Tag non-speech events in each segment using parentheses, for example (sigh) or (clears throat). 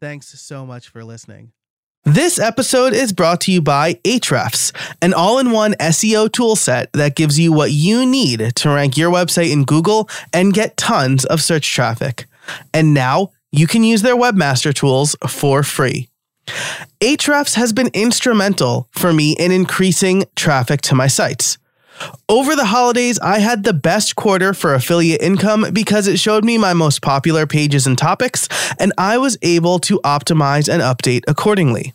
Thanks so much for listening. This episode is brought to you by Ahrefs, an all in one SEO toolset that gives you what you need to rank your website in Google and get tons of search traffic. And now you can use their webmaster tools for free. Ahrefs has been instrumental for me in increasing traffic to my sites. Over the holidays, I had the best quarter for affiliate income because it showed me my most popular pages and topics, and I was able to optimize and update accordingly.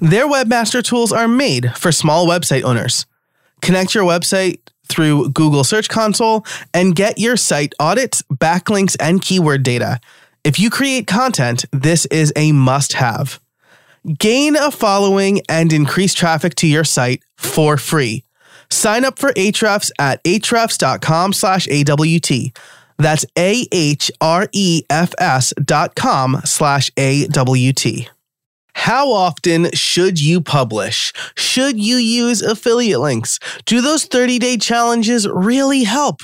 Their webmaster tools are made for small website owners. Connect your website through Google Search Console and get your site audits, backlinks, and keyword data. If you create content, this is a must have. Gain a following and increase traffic to your site for free. Sign up for Ahrefs at ahrefs.com slash AWT. That's A-H-R-E-F-S dot com slash A-W-T. How often should you publish? Should you use affiliate links? Do those 30 day challenges really help?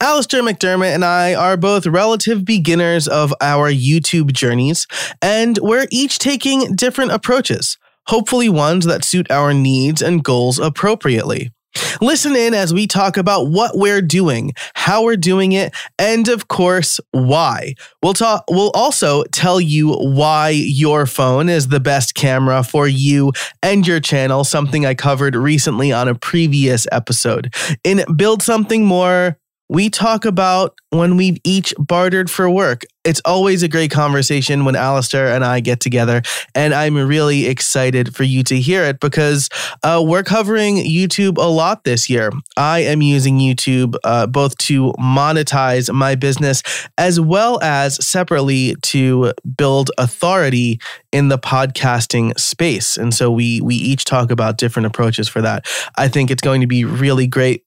Alastair McDermott and I are both relative beginners of our YouTube journeys, and we're each taking different approaches, hopefully ones that suit our needs and goals appropriately. Listen in as we talk about what we're doing, how we're doing it, and of course, why. We'll talk we'll also tell you why your phone is the best camera for you and your channel, something I covered recently on a previous episode. In Build Something More, we talk about when we've each bartered for work. It's always a great conversation when Alastair and I get together, and I'm really excited for you to hear it because uh, we're covering YouTube a lot this year. I am using YouTube uh, both to monetize my business as well as separately to build authority in the podcasting space. And so we we each talk about different approaches for that. I think it's going to be really great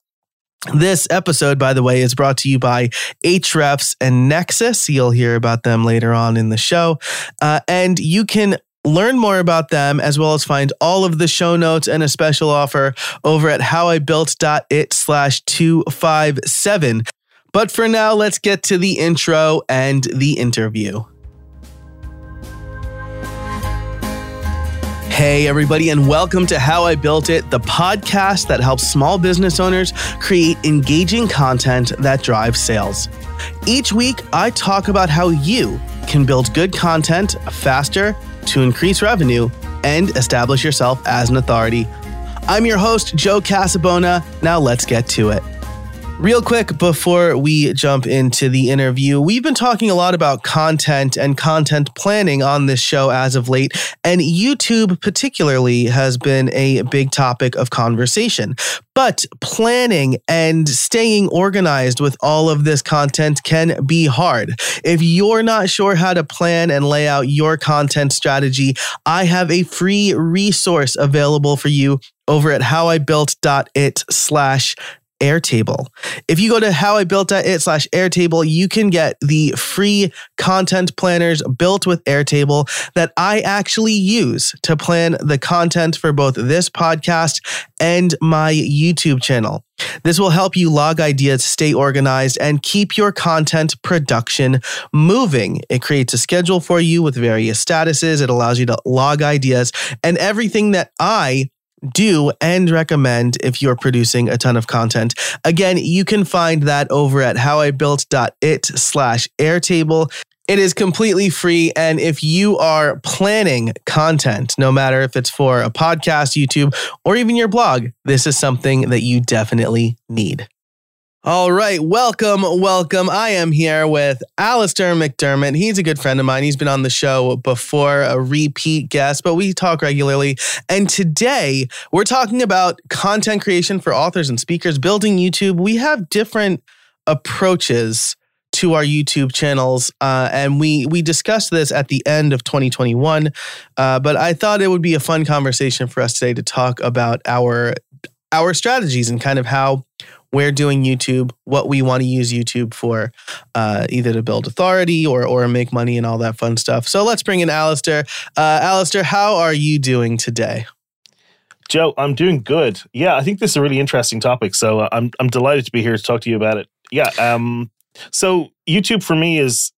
this episode, by the way, is brought to you by Ahrefs and Nexcess. You'll hear about them later on in the show. Uh, and you can learn more about them as well as find all of the show notes and a special offer over at howibuilt.it slash 257. But for now, let's get to the intro and the interview. Hey, everybody, and welcome to How I Built It, the podcast that helps small business owners create engaging content that drives sales. Each week, I talk about how you can build good content faster to increase revenue and establish yourself as an authority. I'm your host, Joe Casabona. Now let's get to it. Real quick before we jump into the interview, we've been talking a lot about content and content planning on this show as of late, and YouTube particularly has been a big topic of conversation. But planning and staying organized with all of this content can be hard. If you're not sure how to plan and lay out your content strategy, I have a free resource available for you over at howibuilt.it slash Airtable. If you go to howibuilt.it slash Airtable, you can get the free content planners built with Airtable that I actually use to plan the content for both this podcast and my YouTube channel. This will help you log ideas, stay organized, and keep your content production moving. It creates a schedule for you with various statuses. It allows you to log ideas and everything that I do and recommend if you're producing a ton of content. Again, you can find that over at howibuilt.it slash airtable. It is completely free. And if you are planning content, no matter if it's for a podcast, YouTube, or even your blog, this is something that you definitely need. All right, welcome, welcome. I am here with Alastair McDermott. He's a good friend of mine. He's been on the show before, a repeat guest, but we talk regularly. And today we're talking about content creation for authors and speakers, building YouTube. We have different approaches to our YouTube channels, uh, and we we discussed this at the end of 2021. Uh, but I thought it would be a fun conversation for us today to talk about our our strategies and kind of how we're doing YouTube, what we want to use YouTube for, uh, either to build authority or or make money and all that fun stuff. So let's bring in Alastair. Uh, Alastair, how are you doing today? Joe, I'm doing good. Yeah, I think this is a really interesting topic. So uh, I'm I'm delighted to be here to talk to you about it. Yeah. Um. So YouTube for me is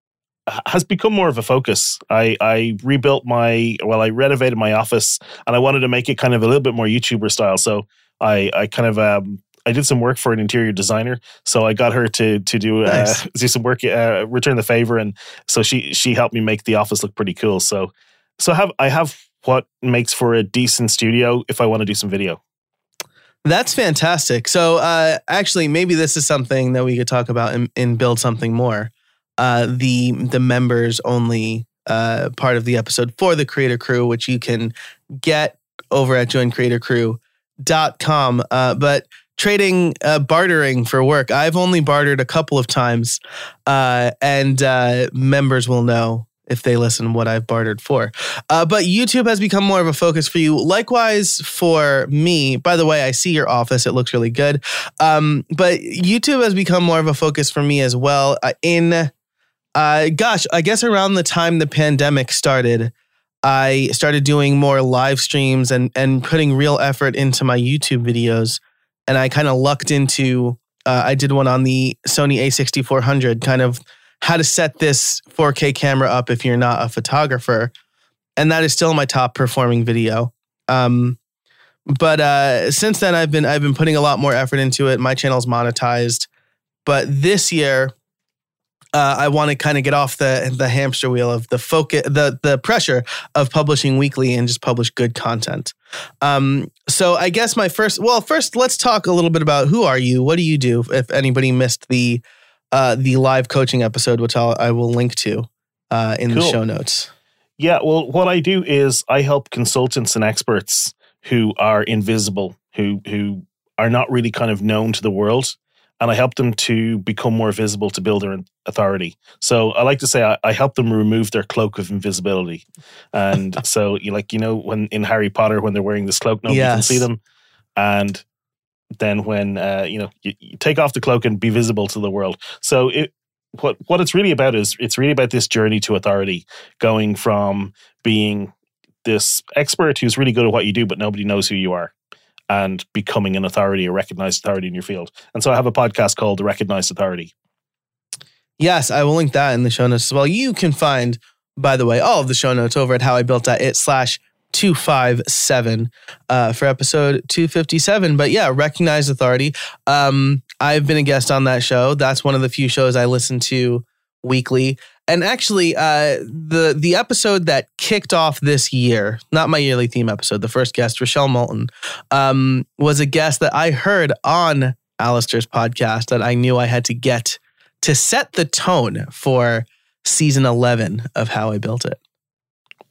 has become more of a focus. I I rebuilt my well, I renovated my office, and I wanted to make it kind of a little bit more YouTuber style. So I I kind of um I did some work for an interior designer, so I got her to to do uh, nice. uh, do some work, uh, return the favor, and so she she helped me make the office look pretty cool. So so I have I have what makes for a decent studio if I want to do some video. That's fantastic. So, uh, actually, maybe this is something that we could talk about and, and build something more. Uh, the the members only uh, part of the episode for the Creator Crew, which you can get over at joincreatorcrew.com. Uh, but trading, uh, bartering for work, I've only bartered a couple of times, uh, and uh, members will know if they listen what I've bartered for. Uh, but YouTube has become more of a focus for you. Likewise for me. By the way, I see your office; it looks really good. Um, but YouTube has become more of a focus for me as well. Uh, in uh, gosh, I guess around the time the pandemic started. I started doing more live streams and and putting real effort into my YouTube videos, and I kind of lucked into. Uh, I did one on the Sony A6400, kind of how to set this 4K camera up if you're not a photographer. And that is still my top performing video. Um, but uh, since then, I've been I've been putting a lot more effort into it. My channel's monetized, but this year, uh, I want to kind of get off the the hamster wheel of the focus, the the pressure of publishing weekly and just publish good content. Um, so I guess my first, well, first let's talk a little bit about who are you? What do you do? If anybody missed the uh, the live coaching episode, which I'll, I will link to uh, in cool. the show notes. Yeah, well, what I do is I help consultants and experts who are invisible, who who are not really kind of known to the world, and I help them to become more visible to build their authority. So I like to say I, I help them remove their cloak of invisibility, and (laughs) so you like you know when in Harry Potter when they're wearing this cloak, nobody yes. can see them, and then when uh, you know you, you, take off the cloak and be visible to the world. So it what what it's really about is it's really about this journey to authority, going from being this expert who's really good at what you do, but nobody knows who you are, and becoming an authority, a recognized authority in your field. And so I have a podcast called The Recognized Authority. Yes, I will link that in the show notes as well. You can find, by the way, all of the show notes over at howibuilt.it slash 257 uh, for episode 257. But yeah, Recognized Authority. Um, I've been a guest on that show. That's one of the few shows I listen to weekly. And actually, uh, the the episode that kicked off this year, not my yearly theme episode, the first guest, Rochelle Moulton, um, was a guest that I heard on Alastair's podcast that I knew I had to get to set the tone for season 11 of How I Built It.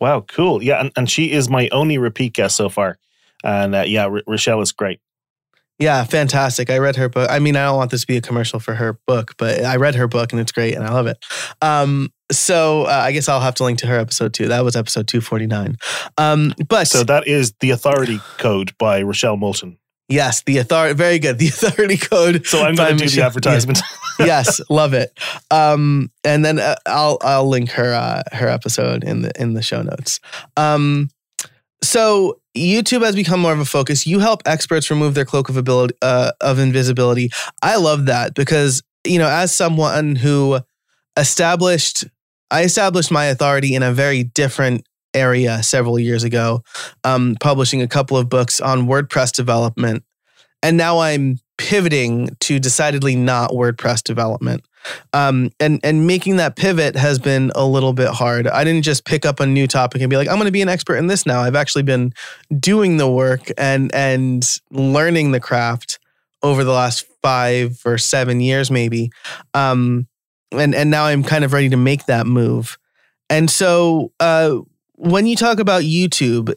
Wow, cool. Yeah, and, and she is my only repeat guest so far. And uh, yeah, R- Rochelle is great. Yeah, fantastic. I read her book. I mean, I don't want this to be a commercial for her book, but I read her book and it's great and I love it. Um, so uh, I guess I'll have to link to her episode too. That was episode 249. Um, but so that is The Authority Code by Rochelle Moulton. Yes, the authority. Very good. The authority code. So I'm going to do the advertisement. yes, love it. Um, and then uh, I'll I'll link her uh, her episode in the in the show notes. Um, so YouTube has become more of a focus. You help experts remove their cloak of ability uh, of invisibility. I love that because you know, as someone who established, I established my authority in a very different area several years ago, um, publishing a couple of books on WordPress development. And now I'm pivoting to decidedly not WordPress development. Um, and and making that pivot has been a little bit hard. I didn't just pick up a new topic and be like, I'm going to be an expert in this now. I've actually been doing the work and and learning the craft over the last five or seven years, maybe. Um, and and now I'm kind of ready to make that move. And so, uh, when you talk about YouTube,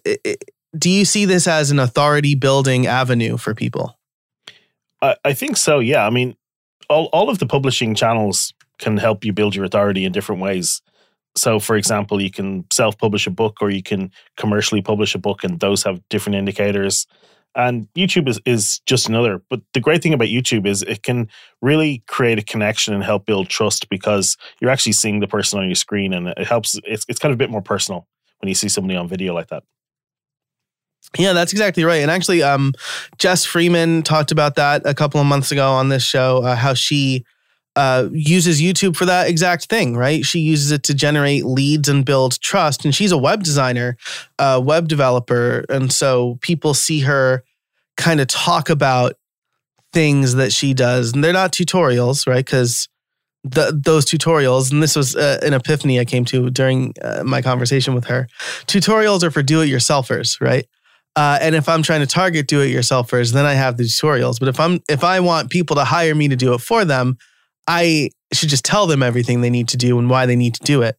do you see this as an authority building avenue for people? I, I think so. Yeah. I mean, all, all of the publishing channels can help you build your authority in different ways. So, for example, you can self publish a book or you can commercially publish a book, and those have different indicators. And YouTube is, is just another. But the great thing about YouTube is it can really create a connection and help build trust because you're actually seeing the person on your screen and it helps. It's, it's kind of a bit more personal when you see somebody on video like that. Yeah, that's exactly right. And actually, um, Jess Freeman talked about that a couple of months ago on this show, uh, how she uh, uses YouTube for that exact thing, right? She uses it to generate leads and build trust. And she's a web designer, a web developer. And so people see her kind of talk about things that she does. And they're not tutorials, right? Because the, those tutorials, and this was uh, an epiphany I came to during uh, my conversation with her. Tutorials are for do it yourselfers, right? Uh, and if I'm trying to target do it yourselfers, then I have the tutorials. But if I'm if I want people to hire me to do it for them, I should just tell them everything they need to do and why they need to do it.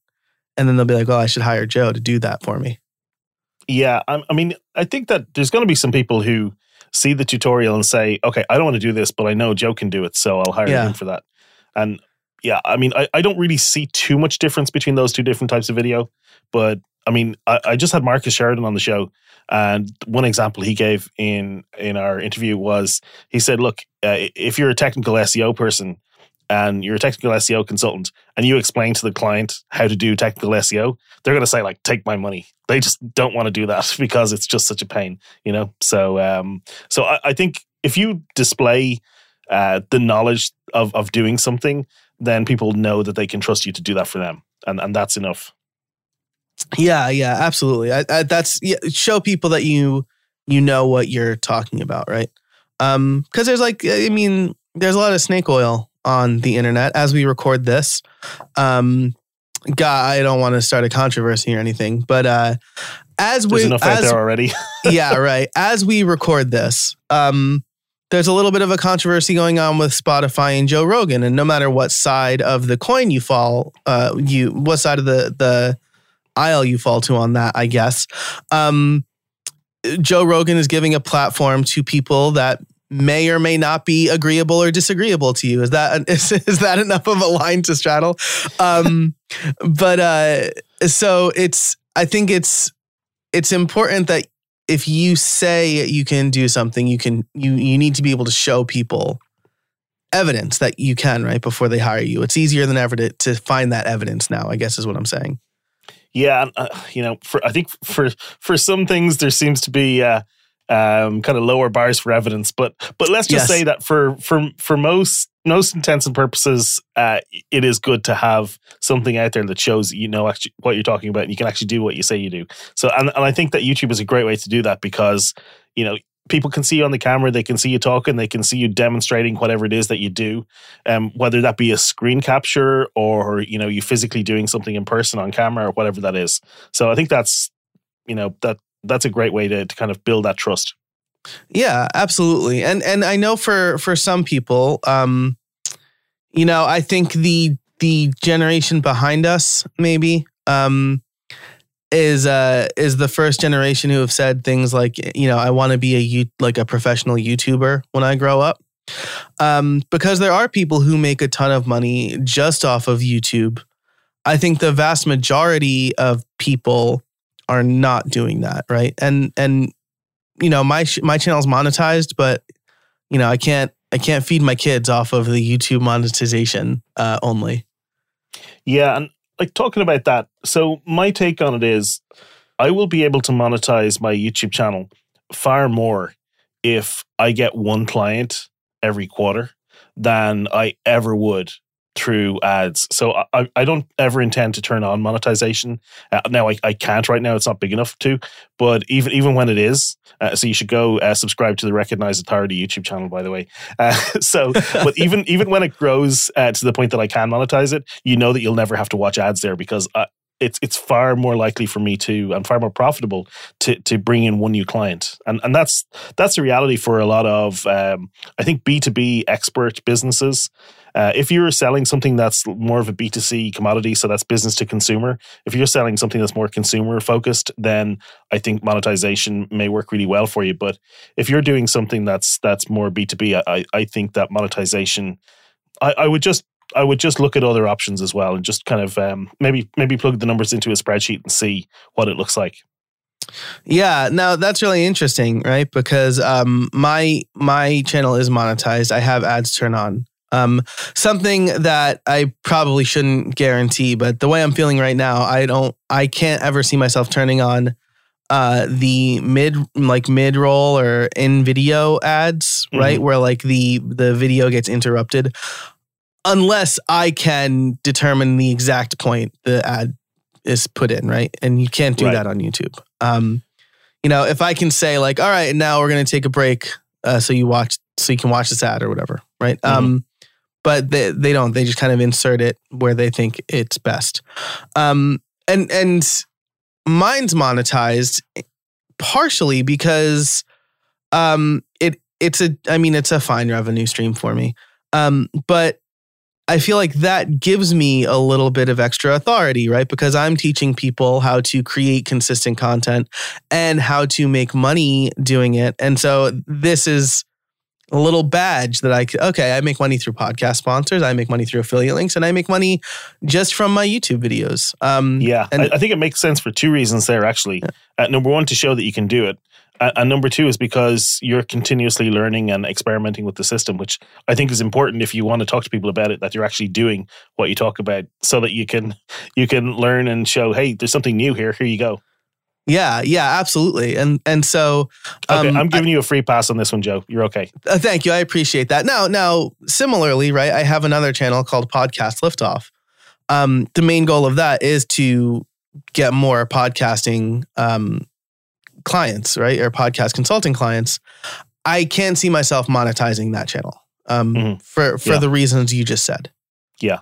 And then they'll be like, well, I should hire Joe to do that for me. Yeah. I, I mean, I think that there's going to be some people who see the tutorial and say, okay, I don't want to do this, but I know Joe can do it. So I'll hire yeah. him for that. And yeah, I mean, I, I don't really see too much difference between those two different types of video. But I mean, I, I just had Marcus Sheridan on the show. And one example he gave in in our interview was he said, "Look, uh, if you're a technical SEO person, and you're a technical SEO consultant and you explain to the client how to do technical SEO, they're going to say like, take my money. They just don't want to do that (laughs) because it's just such a pain, you know? So, um, so I, I think if you display, uh, the knowledge of, of doing something, then people know that they can trust you to do that for them. And, and that's enough. Yeah, yeah, absolutely. I, I, that's yeah, show people that you, you know what you're talking about, right? Um, cause there's like, I mean, there's a lot of snake oil on the internet as we record this. Um, God, I don't want to start a controversy or anything, but uh, as there's we enough as, there already. (laughs) yeah, right. As we record this, um, there's a little bit of a controversy going on with Spotify and Joe Rogan, and no matter what side of the coin you fall, uh, you what side of the the aisle you fall to on that, I guess. Um, Joe Rogan is giving a platform to people that may or may not be agreeable or disagreeable to you. Is that (laughs) is, is that enough of a line to straddle? Um, but uh, so it's I think it's it's important that if you say you can do something, you can you you need to be able to show people evidence that you can right before they hire you. It's easier than ever to to find that evidence now. I guess is what I'm saying. Yeah, uh, you know, for I think for for some things there seems to be. Uh, um, kind of lower bars for evidence. But but let's just yes. say that for for for most most intents and purposes, uh, it is good to have something out there that shows you know actually what you're talking about, and you can actually do what you say you do. So and and I think that YouTube is a great way to do that because you know people can see you on the camera, they can see you talking, they can see you demonstrating whatever it is that you do, um, whether that be a screen capture or you know you physically doing something in person on camera or whatever that is. So I think that's you know that that's a great way to, to kind of build that trust. Yeah, absolutely. And and I know for for some people, um, you know, I think the the generation behind us maybe um is uh is the first generation who have said things like, you know, I want to be a you like a professional YouTuber when I grow up. Um, because there are people who make a ton of money just off of YouTube. I think the vast majority of people are not doing that, right? And and you know, my my channel's monetized, but you know, I can't I can't feed my kids off of the YouTube monetization uh, only. Yeah, and like talking about that. So my take on it is, I will be able to monetize my YouTube channel far more if I get one client every quarter than I ever would through ads. So I, I don't ever intend to turn on monetization. Uh, now I, I can't right now; it's not big enough to. But even even when it is, uh, so you should go uh, subscribe to the Recognized Authority YouTube channel, by the way. Uh, (laughs) so, but even even when it grows uh, to the point that I can monetize it, you know that you'll never have to watch ads there because uh, it's it's far more likely for me to and far more profitable to to bring in one new client and and that's that's the reality for a lot of um, I think B two B expert businesses. Uh, if you're selling something that's more of a B2C commodity, so that's business to consumer, if you're selling something that's more consumer focused, then I think monetization may work really well for you. But if you're doing something that's that's more B2B, I, I think that monetization, I, I would just I would just look at other options as well, and just kind of um, maybe maybe plug the numbers into a spreadsheet and see what it looks like. Yeah, now that's really interesting, right? Because um, my my channel is monetized. I have ads turned on. Um, something that I probably shouldn't guarantee, but the way I'm feeling right now, I don't, I can't ever see myself turning on uh, the mid, like mid roll or in video ads, mm-hmm. right, where like the the video gets interrupted, unless I can determine the exact point the ad is put in, right? And you can't do right. that on YouTube. Um, you know, if I can say like, all right, now we're gonna take a break, uh, so you watch, so you can watch this ad or whatever, right? Mm-hmm. Um, but they they don't. They just kind of insert it where they think it's best. Um, and and mine's monetized partially because um it it's a I mean it's a fine revenue stream for me. Um, but I feel like that gives me a little bit of extra authority, right? Because I'm teaching people how to create consistent content and how to make money doing it. And so this is a little badge that I okay, I make money through podcast sponsors, I make money through affiliate links, and I make money just from my YouTube videos. Um, yeah, and, I, I, think it makes sense for two reasons there. Actually, yeah. uh, number one, to show that you can do it, and number two is because you're continuously learning and experimenting with the system, which I think is important if you want to talk to people about it. That you're actually doing what you talk about, so that you can you can learn and show, hey, there's something new here. Here you go. Yeah, yeah, absolutely. And and so um, okay, I'm giving I, you a free pass on this one, Joe. You're okay. Uh, thank you. I appreciate that. Now, now similarly, right? I have another channel called Podcast Liftoff. Um, the main goal of that is to get more podcasting um, clients, right, or podcast consulting clients. I can't see myself monetizing that channel um, mm-hmm. for for yeah. the reasons you just said. Yeah,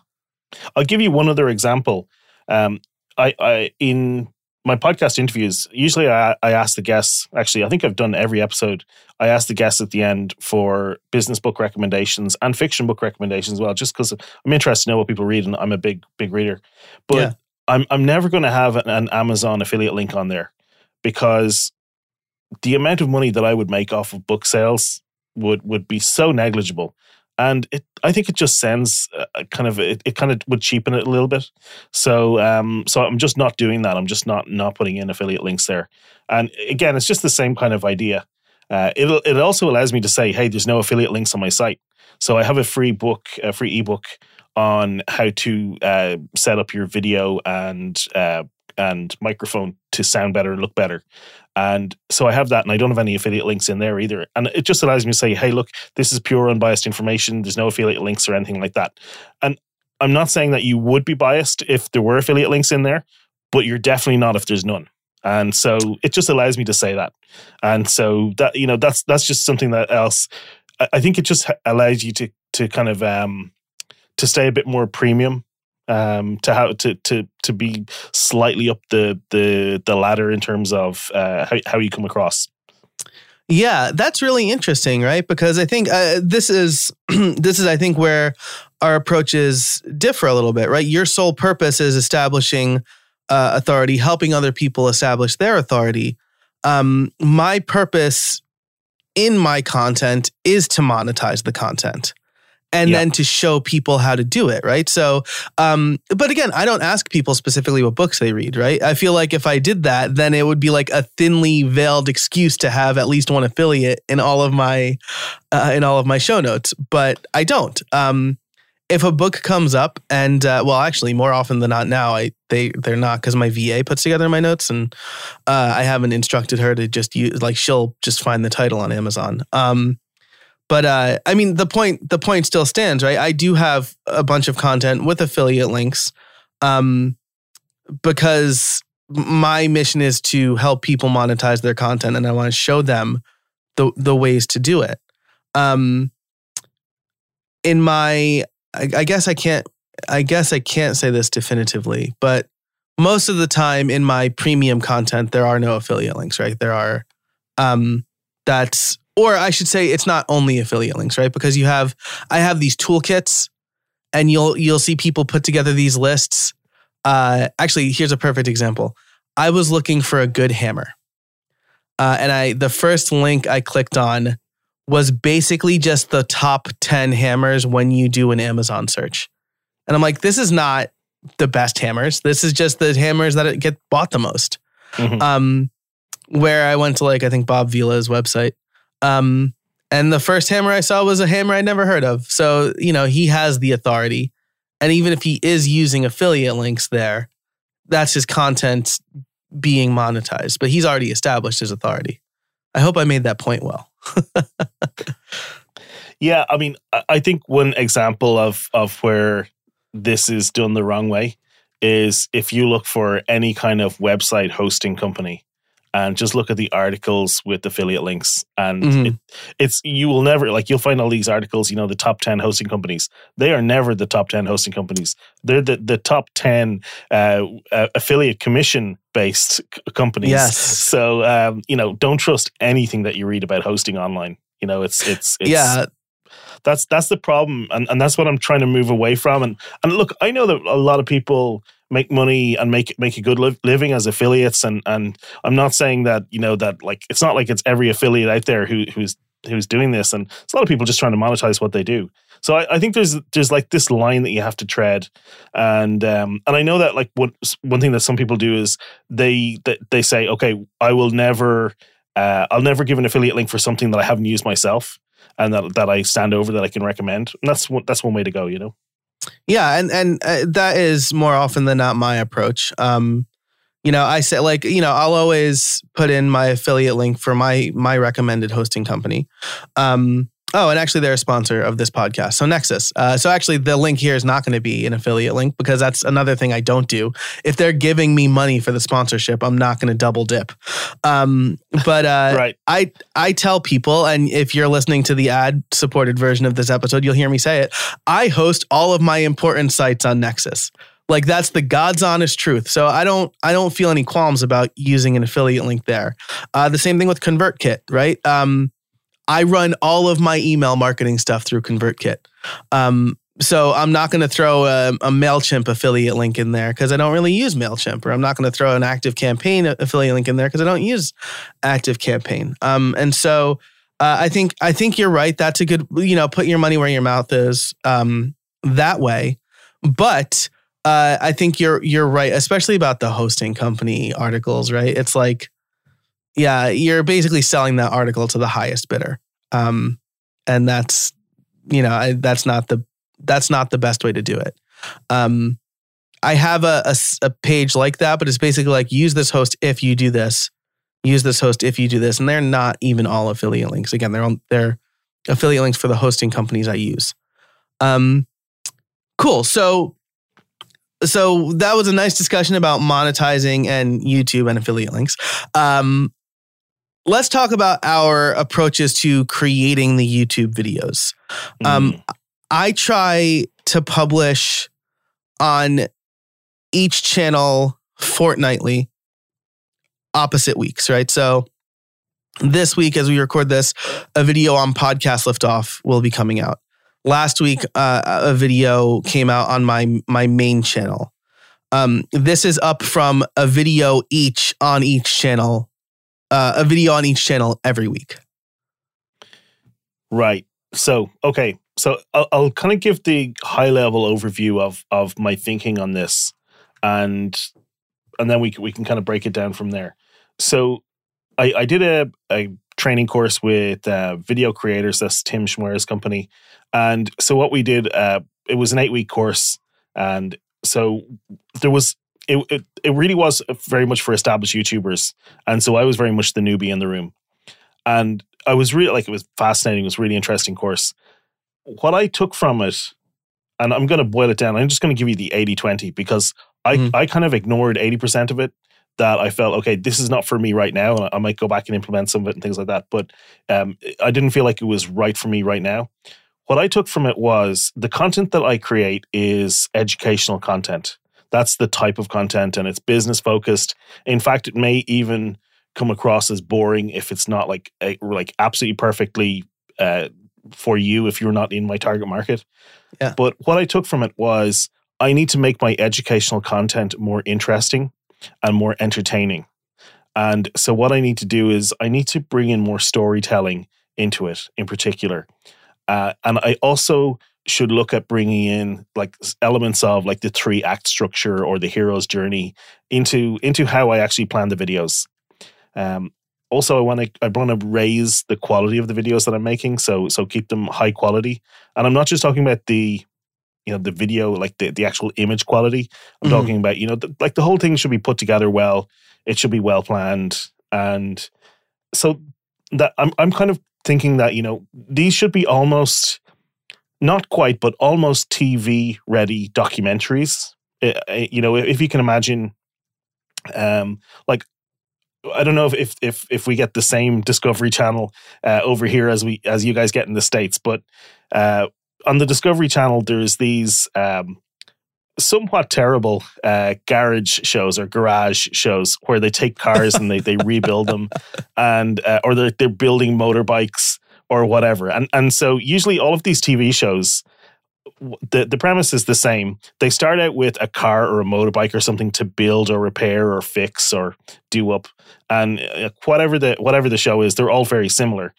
I'll give you one other example. Um, I, I in my podcast interviews, usually I, I ask the guests, actually, I think I've done every episode. I ask the guests at the end for business book recommendations and fiction book recommendations as well, just because I'm interested to know what people read and I'm a big, big reader. But yeah. I'm, I'm never going to have an, an Amazon affiliate link on there because the amount of money that I would make off of book sales would, would be so negligible and it I think it just sends a kind of it, it kind of would cheapen it a little bit. So um so I'm just not doing that. I'm just not not putting in affiliate links there. And again, it's just the same kind of idea. Uh, it it also allows me to say, hey, there's no affiliate links on my site. So I have a free book, a free ebook on how to uh, set up your video and uh, and microphone to sound better and look better. And so I have that, and I don't have any affiliate links in there either. And it just allows me to say, hey, look, this is pure unbiased information. There's no affiliate links or anything like that. And I'm not saying that you would be biased if there were affiliate links in there, but you're definitely not if there's none. And so it just allows me to say that. And so that, you know, that's that's just something that else I think it just allows you to to kind of um to stay a bit more premium um, to how to to to be slightly up the the the ladder in terms of uh, how how you come across. Yeah, that's really interesting, right? Because I think uh, this is (clears throat) this is I think where our approaches differ a little bit, right? Your sole purpose is establishing uh, authority, helping other people establish their authority. Um, my purpose in my content is to monetize the content and then to show people how to do it, right? So, um, but again, I don't ask people specifically what books they read, right? I feel like if I did that, then it would be like a thinly veiled excuse to have at least one affiliate in all of my uh, in all of my show notes, but I don't. Um, if a book comes up, and uh, well, actually, more often than not now, I they they're not because my VA puts together my notes, and uh, I haven't instructed her to just use like she'll just find the title on Amazon. Um, but uh, I mean, the point the point still stands, right? I do have a bunch of content with affiliate links, um, because my mission is to help people monetize their content, and I want to show them the the ways to do it. Um, in my, I, I guess I can't. I guess I can't say this definitively, but most of the time in my premium content, there are no affiliate links, right? There are, um, that's or I should say it's not only affiliate links, right? Because you have I have these toolkits and you'll you'll see people put together these lists. Uh, actually, here's a perfect example. I was looking for a good hammer. Uh, and I the first link I clicked on was basically just the top 10 hammers when you do an Amazon search. And I'm like, this is not the best hammers. This is just the hammers that get bought the most. Mhm. Um, where I went to like I think Bob Vila's website. Um, and the first hammer I saw was a hammer I'd never heard of. So, you know, he has the authority. And even if he is using affiliate links there, that's his content being monetized. But he's already established his authority. I hope I made that point well. (laughs) Yeah, I mean, I- think one example of of where this is done the wrong way is if you look for any kind of website hosting company and just look at the articles with affiliate links and Mhm. it, it's you will never like you'll find all these articles you know the top 10 hosting companies they are never the top 10 hosting companies they're the, the top 10 uh, uh, affiliate commission based c- companies Yes. so um, you know don't trust anything that you read about hosting online you know it's it's, it's yeah. That's that's the problem and, and that's what i'm trying to move away from and and look i know that a lot of people make money and make make a good liv- living as affiliates and and i'm not saying that you know that like it's not like it's every affiliate out there who who's who's doing this and it's a lot of people just trying to monetize what they do. So I, I think there's there's like this line that you have to tread and um and i know that like one one thing that some people do is they they, they say okay i will never uh, I'll never give an affiliate link for something that I haven't used myself and that that I stand over that I can recommend. And that's one that's one way to go, you know. Yeah, and and uh, that is more often than not my approach. Um, you know, I say like you know I'll always put in my affiliate link for my my recommended hosting company. Um, oh, and actually they're a sponsor of this podcast, so Nexcess. Uh, so actually the link here is not going to be an affiliate link because that's another thing I don't do. If they're giving me money for the sponsorship, I'm not going to double dip. Um, but uh, (laughs) right. I I tell people, and if you're listening to the ad supported version of this episode, you'll hear me say it. I host all of my important sites on Nexcess. Like that's the God's honest truth. So I don't I don't feel any qualms about using an affiliate link there. Uh, the same thing with ConvertKit, right? Um, I run all of my email marketing stuff through ConvertKit. Um, so I'm not going to throw a, a Mailchimp affiliate link in there because I don't really use Mailchimp, or I'm not going to throw an Active Campaign affiliate link in there because I don't use Active Campaign. Um, and so uh, I think I think you're right. That's a good you know put your money where your mouth is um, that way. But uh, I think you're you're right, especially about the hosting company articles. Right? It's like, yeah, you're basically selling that article to the highest bidder, um, and that's you know I, that's not the that's not the best way to do it. Um, I have a a page like that, but it's basically like use this host if you do this, use this host if you do this, and they're not even all affiliate links. Again, they're on, they're affiliate links for the hosting companies I use. Um, cool. So so that was a nice discussion about monetizing and YouTube and affiliate links. Um, let's talk about our approaches to creating the YouTube videos. Um, Mm. I try to publish on each channel fortnightly, opposite weeks, right? So this week, as we record this, a video on podcast liftoff will be coming out. Last week, uh, a video came out on my my main channel. Um, this is up from a video each on each channel, uh, a video on each channel every week. Right. So, okay. So I'll, I'll kind of give the high level overview of of my thinking on this, and and then we can, we can kind of break it down from there. So, I, I did a, a training course with uh, video creators. That's Tim Schmoyer's company, and so what we did, uh, it was an eight week course, and so there was. It, it, it really was very much for established YouTubers. And so I was very much the newbie in the room. And I was really like it was fascinating. It was a really interesting course. What I took from it, and I'm going to boil it down. I'm just going to give you the 80 20 because I, Mhm. I kind of ignored 80% of it that I felt, okay, this is not for me right now. And I might go back and implement some of it and things like that. But um, I didn't feel like it was right for me right now. What I took from it was the content that I create is educational content. That's the type of content and it's business focused. In fact, it may even come across as boring if it's not like a, like absolutely perfectly uh, for you if you're not in my target market. Yeah. But what I took from it was I need to make my educational content more interesting and more entertaining. And so what I need to do is I need to bring in more storytelling into it in particular. Uh, and I also should look at bringing in like elements of like the three act structure or the hero's journey into into how I actually plan the videos. Um, also, I want to I want to raise the quality of the videos that I'm making, so so keep them high quality. And I'm not just talking about the you know the video like the, the actual image quality i'm mm-hmm. talking about you know the, like the whole thing should be put together well it should be well planned and so that i'm i'm kind of thinking that you know these should be almost not quite but almost tv ready documentaries. You know if you can imagine um like I don't know if, if if if we get the same Discovery Channel uh, over here as we as you guys get in the states, but uh, on the Discovery Channel, there's these um, somewhat terrible uh, garage shows or garage shows where they take cars and they, they rebuild them, (laughs) and uh, or they're, they're building motorbikes or whatever. And and so usually all of these TV shows the the premise is the same. They start out with a car or a motorbike or something to build or repair or fix or do up, and uh, whatever the whatever the show is, they're all very similar.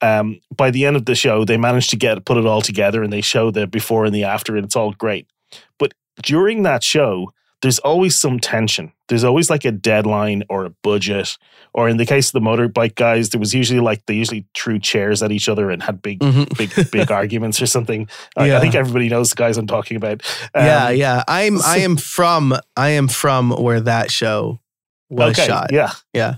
Um, by the end of the show, they manage to get put it all together, and they show the before and the after, and it's all great. But during that show, there's always some tension. There's always like a deadline or a budget. Or in the case of the motorbike guys, there was usually like they usually threw chairs at each other and had big, mm-hmm. big, big (laughs) arguments or something. Yeah. I think everybody knows the guys I'm talking about. Um, yeah, yeah. I'm so, I am from I am from where that show was okay, shot. Yeah, yeah.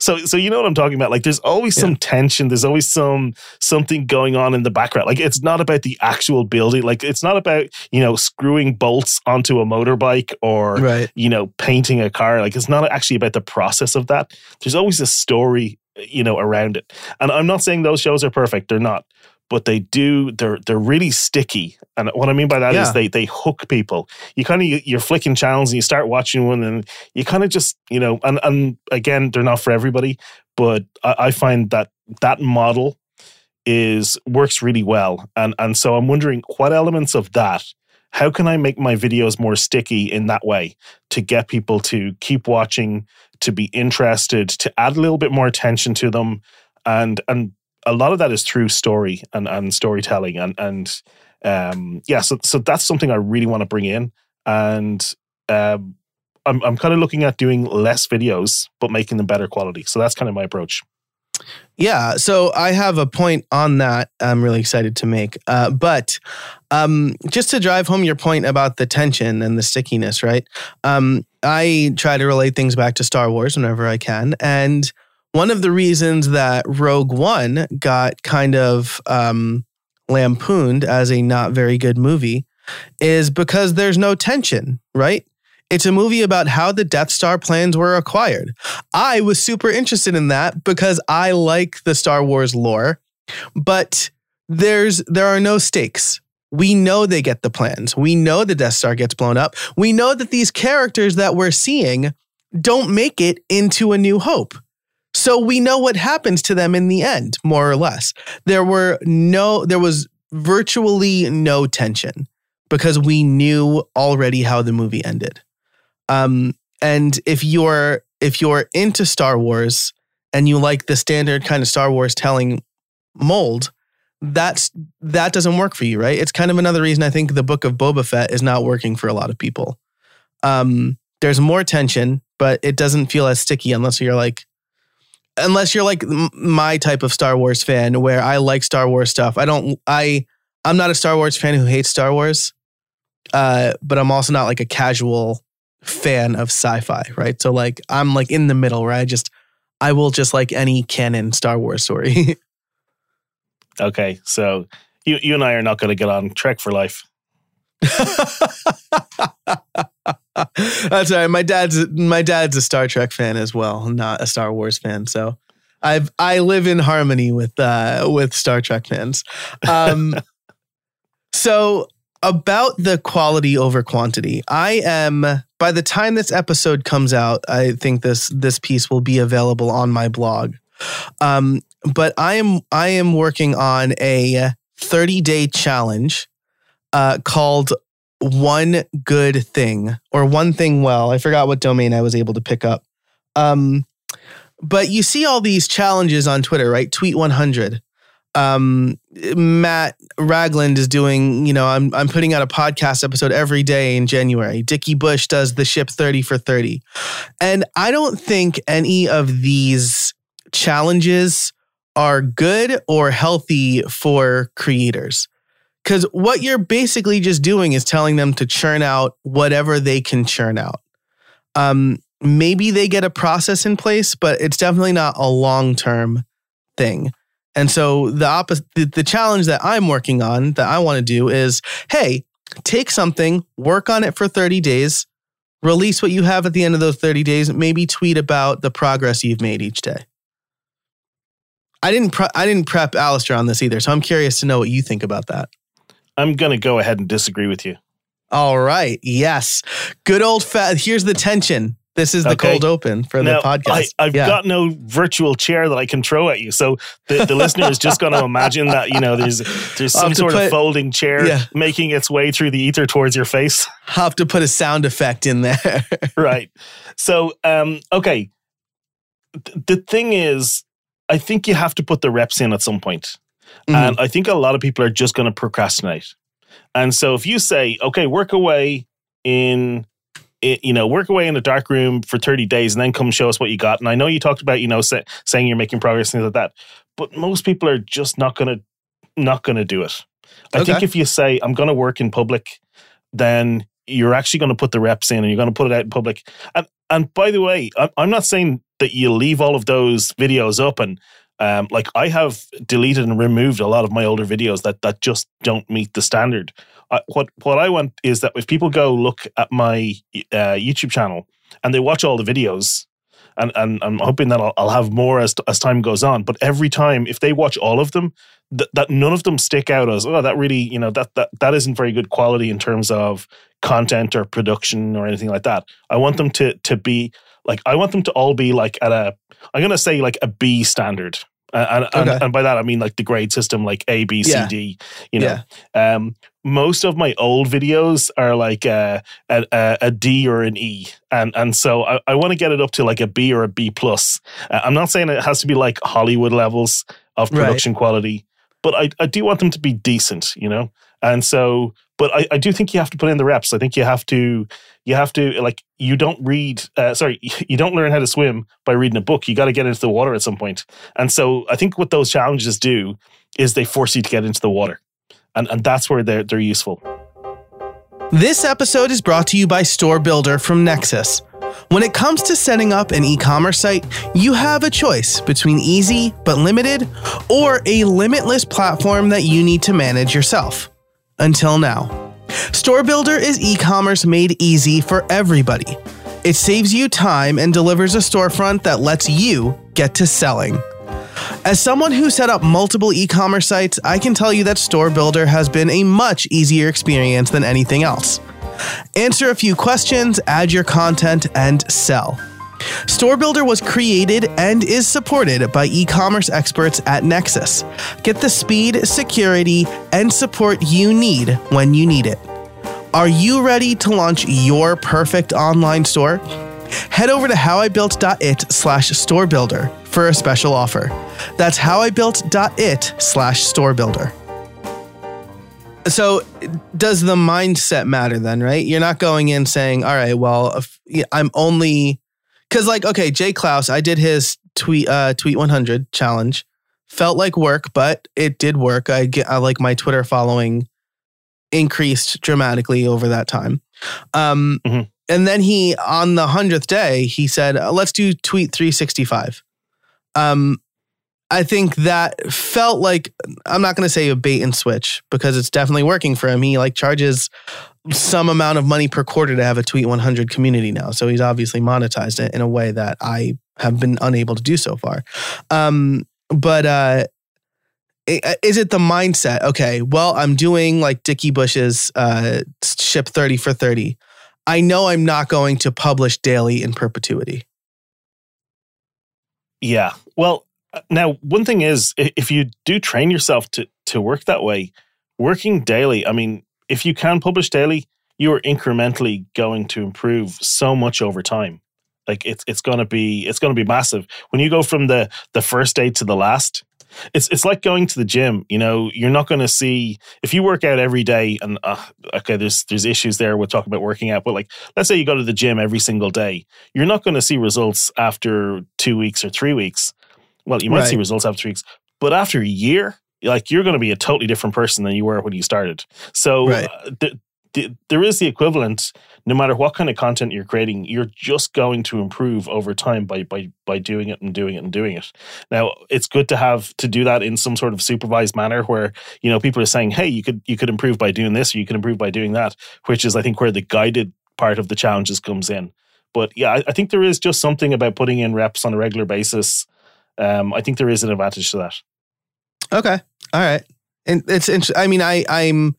So so you know what I'm talking about. Like there's always yeah. some tension. There's always some something going on in the background. Like it's not about the actual building. Like it's not about you know screwing bolts onto a motorbike or right. you know painting a car. Like it's not actually about the process of that. There's always a story you know around it. And I'm not saying those shows are perfect. They're not but they do they're they're really sticky. And what i mean by that yeah. is they they hook people. You kind of you're flicking channels and you start watching one and you kind of just you know and and again they're not for everybody but I, I find that that model is works really well. And and so i'm wondering what elements of that how can i make my videos more sticky in that way to get people to keep watching to be interested to add a little bit more attention to them? And and a lot of that is through story and, and storytelling and and um, yeah so so that's something I really want to bring in and um, I'm I'm kind of looking at doing less videos but making them better quality so that's kind of my approach. Yeah, so I have a point on that I'm really excited to make. Uh, but um, just to drive home your point about the tension and the stickiness, right? Um, I try to relate things back to Star Wars whenever I can. And one of the reasons that Rogue One got kind of um, lampooned as a not very good movie is because there's no tension, right? It's a movie about how the Death Star plans were acquired. I was super interested in that because I like the Star Wars lore, but there's there are no stakes. We know they get the plans. We know the Death Star gets blown up. We know that these characters that we're seeing don't make it into a new hope. So we know what happens to them in the end, more or less. There were no, there was virtually no tension because we knew already how the movie ended. Um, and if you're if you're into Star Wars and you like the standard kind of Star Wars telling mold, that's that doesn't work for you, right? It's kind of another reason I think the book of Boba Fett is not working for a lot of people. Um, there's more tension, but it doesn't feel as sticky unless you're like unless you're like my type of Star Wars fan where I like Star Wars stuff. I don't I I'm not a Star Wars fan who hates Star Wars. Uh, but I'm also not like a casual fan of sci-fi, right? So like I'm like in the middle where I just I will just like any canon Star Wars story. (laughs) okay, so you you and I are not going to get on Trek for life. That's right. My dad's my dad's a Star Trek fan as well, not a Star Wars fan. So I've I live in harmony with uh with Star Trek fans. Um (laughs) so about the quality over quantity. I am by the time this episode comes out, I think this this piece will be available on my blog. Um but I am I am working on a 30 day challenge uh, called One Good Thing or One Thing Well. I forgot what domain I was able to pick up. Um, but you see all these challenges on Twitter, right? Tweet 100. um, Matt Ragland is doing, you know, I'm I'm putting out a podcast episode every day in January. Dickie Bush does the ship 30 for 30. And I don't think any of these challenges are good or healthy for creators. Cuz what you're basically just doing is telling them to churn out whatever they can churn out. Um maybe they get a process in place, but it's definitely not a long-term thing. And so the opposite, the, the challenge that I'm working on that I want to do is, hey, take something, work on it for 30 days, release what you have at the end of those 30 days, maybe tweet about the progress you've made each day. I didn't pre- I didn't prep Alastair on this either, so I'm curious to know what you think about that. I'm going to go ahead and disagree with you. All right. Yes. Good old fat. Here's the tension. This is the okay. cold open for now, the podcast. I, have yeah. got no virtual chair that I can throw at you, so the, the listener is just going to imagine that you know there's there's some sort put, of folding chair yeah. making its way through the ether towards your face. Have to put a sound effect in there, (laughs) right? So, um, okay. the thing is, I think you have to put the reps in at some point. Mm-hmm. and I think a lot of people are just going to procrastinate. And so, if you say, "Okay, work away in it, you know, work away in a dark room for 30 days and then come show us what you got. And I know you talked about, you know, say, saying you're making progress, things like that, but most people are just not going to, not going to do it. I okay. think if you say, I'm going to work in public, then you're actually going to put the reps in and you're going to put it out in public. And, and by the way, I'm not saying that you leave all of those videos up and um, like I have deleted and removed a lot of my older videos that that just don't meet the standard. Uh, what what I want is that if people go look at my uh, YouTube channel and they watch all the videos, and and I'm hoping that I'll, I'll have more as as time goes on. But every time, if they watch all of them, th- that none of them stick out as oh that really you know that that that isn't very good quality in terms of content or production or anything like that. I want them to to be like I want them to all be like at a I'm gonna say like a B standard. And, okay. and, and, by that I mean like the grade system, like A, B, C, yeah. D. You know, yeah. um, most of my old videos are like a, a, a D or an E, and and so I, I want to get it up to like a B or a B plus. Uh, I'm not saying it has to be like Hollywood levels of production right. quality, but I, I do want them to be decent, you know. And so, but I, I do think you have to put in the reps. I think you have to you have to like you don't read uh, sorry (laughs) you don't learn how to swim by reading a book. You got to get into the water at some point. And so I think what those challenges do is they force you to get into the water and, and that's where they're, they're useful. This episode is brought to you by Store Builder from Nexcess. When it comes to setting up an e commerce site, you have a choice between easy but limited or a limitless platform that you need to manage yourself. Until now. Store Builder is e commerce made easy for everybody. It saves you time and delivers a storefront that lets you get to selling. As someone who set up multiple e commerce sites, I can tell you that Store Builder has been a much easier experience than anything else. Answer a few questions, add your content, and sell. Store Builder was created and is supported by e commerce experts at Nexcess. Get the speed, security, and support you need when you need it. Are you ready to launch your perfect online store? Head over to howibuilt.it slash store builder for a special offer. That's howibuilt.it slash store builder. So, does the mindset matter then, right? You're not going in saying, all right, well, I'm only, because like, okay, Jay Clouse, I did his tweet, uh, tweet 100 challenge. Felt like work, but it did work. I get, I like my Twitter following increased dramatically over that time. Um, mm-hmm. And then he, on the 100th day, he said, let's do tweet 365. Um, I think that felt like I'm not going to say a bait and switch because it's definitely working for him. He like charges some amount of money per quarter to have a Tweet 100 community now, so he's obviously monetized it in a way that I have been unable to do so far. Um, but uh, is it the mindset? Okay, well, I'm doing like Dickie Bush's uh, ship 30 for 30. I know I'm not going to publish daily in perpetuity. Yeah. Well, now one thing is if you do train yourself to to work that way, working daily, I mean, if you can publish daily, you are incrementally going to improve so much over time. Like it's it's going to be it's to be massive. When you go from the the first day to the last, It's it's like going to the gym. You know, you're not going to see if you work out every day. And uh, okay, there's there's issues there. We'll talk about working out, but like let's say you go to the gym every single day, you're not going to see results after two weeks or three weeks. Well, you might right. see results after three weeks, but after a year, like you're going to be a totally different person than you were when you started. So right. uh, th- th- there is the equivalent. No matter what kind of content you're creating, you're just going to improve over time by by by doing it and doing it and doing it. Now, it's good to have to do that in some sort of supervised manner, where you know people are saying, "Hey, you could you could improve by doing this, or you could improve by doing that," which is, I think, where the guided part of the challenges comes in. But yeah, I, I think there is just something about putting in reps on a regular basis. Um, I think there is an advantage to that. Okay. All right. And it's interesting. I mean, I I'm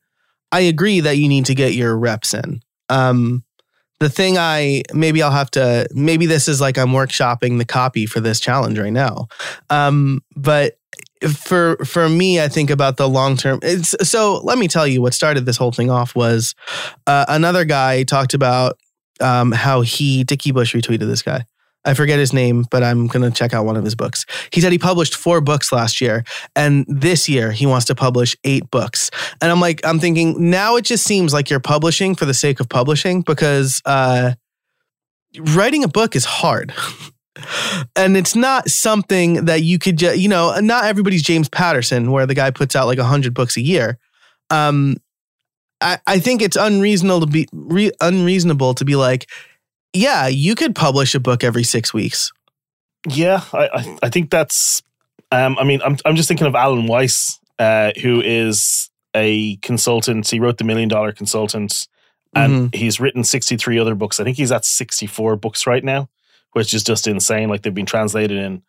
I agree that you need to get your reps in. Um, the thing I maybe I'll have to maybe this is like I'm workshopping the copy for this challenge right now. Um, but for for me, I think about the long term. It's so. Let me tell you what started this whole thing off was uh, another guy talked about um, how he Dickie Bush retweeted this guy. I forget his name, but I'm going to check out one of his books. He said he published four books last year, and this year he wants to publish eight books. And I'm like, I'm thinking now it just seems like you're publishing for the sake of publishing because uh, writing a book is hard. (laughs) and it's not something that you could just, you know, not everybody's James Patterson, where the guy puts out like 100 books a year. Um, I, I think it's unreasonable to be re- unreasonable to be like, yeah, you could publish a book every six weeks. Yeah, I, I, I think that's. Um, I mean, I'm I'm just thinking of Alan Weiss, uh, who is a consultant. He wrote the Million Dollar Consultant, and mm-hmm. he's written 63 other books. I think he's at 64 books right now, which is just insane. Like they've been translated in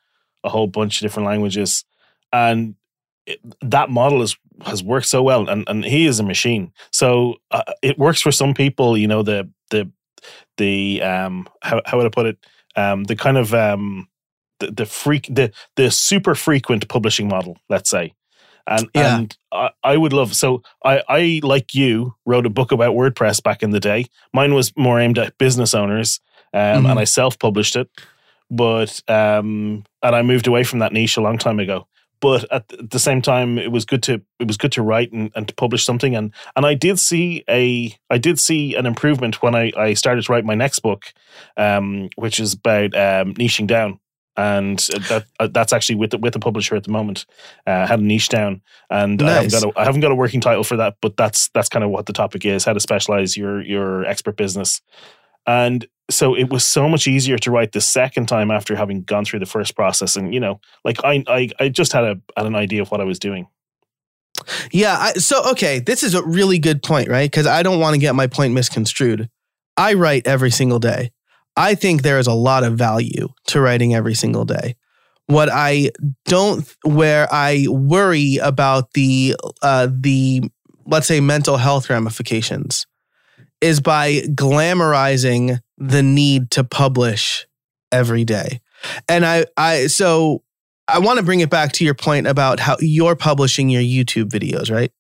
a whole bunch of different languages, and it, that model is has worked so well. And and he is a machine. So uh, it works for some people. You know the the the um how how would I put it? Um the kind of um the, the freak the the super frequent publishing model let's say. And yeah. and I, I would love so I I like you wrote a book about WordPress back in the day. Mine was more aimed at business owners um mm-hmm. and I self published it. But um and I moved away from that niche a long time ago but at the same time it was good to it was good to write and, and to publish something and and I did see a I did see an improvement when I, I started to write my next book um, which is about um, niching down and that uh, that's actually with the, with the publisher at the moment. Uh, had a niche down, and nice. I haven't got a I haven't got a working title for that, but that's that's kind of what the topic is: how to specialize your your expert business. And so it was so much easier to write the second time after having gone through the first process. And, you know, like I, I, I just had, a, had an idea of what I was doing. Yeah. I, so, okay, this is a really good point, right? Because I don't want to get my point misconstrued. I write every single day. I think there is a lot of value to writing every single day. What I don't, where I worry about the, uh, the, let's say mental health ramifications is by glamorizing the need to publish every day. And I I so I want to bring it back to your point about how you're publishing your YouTube videos, right?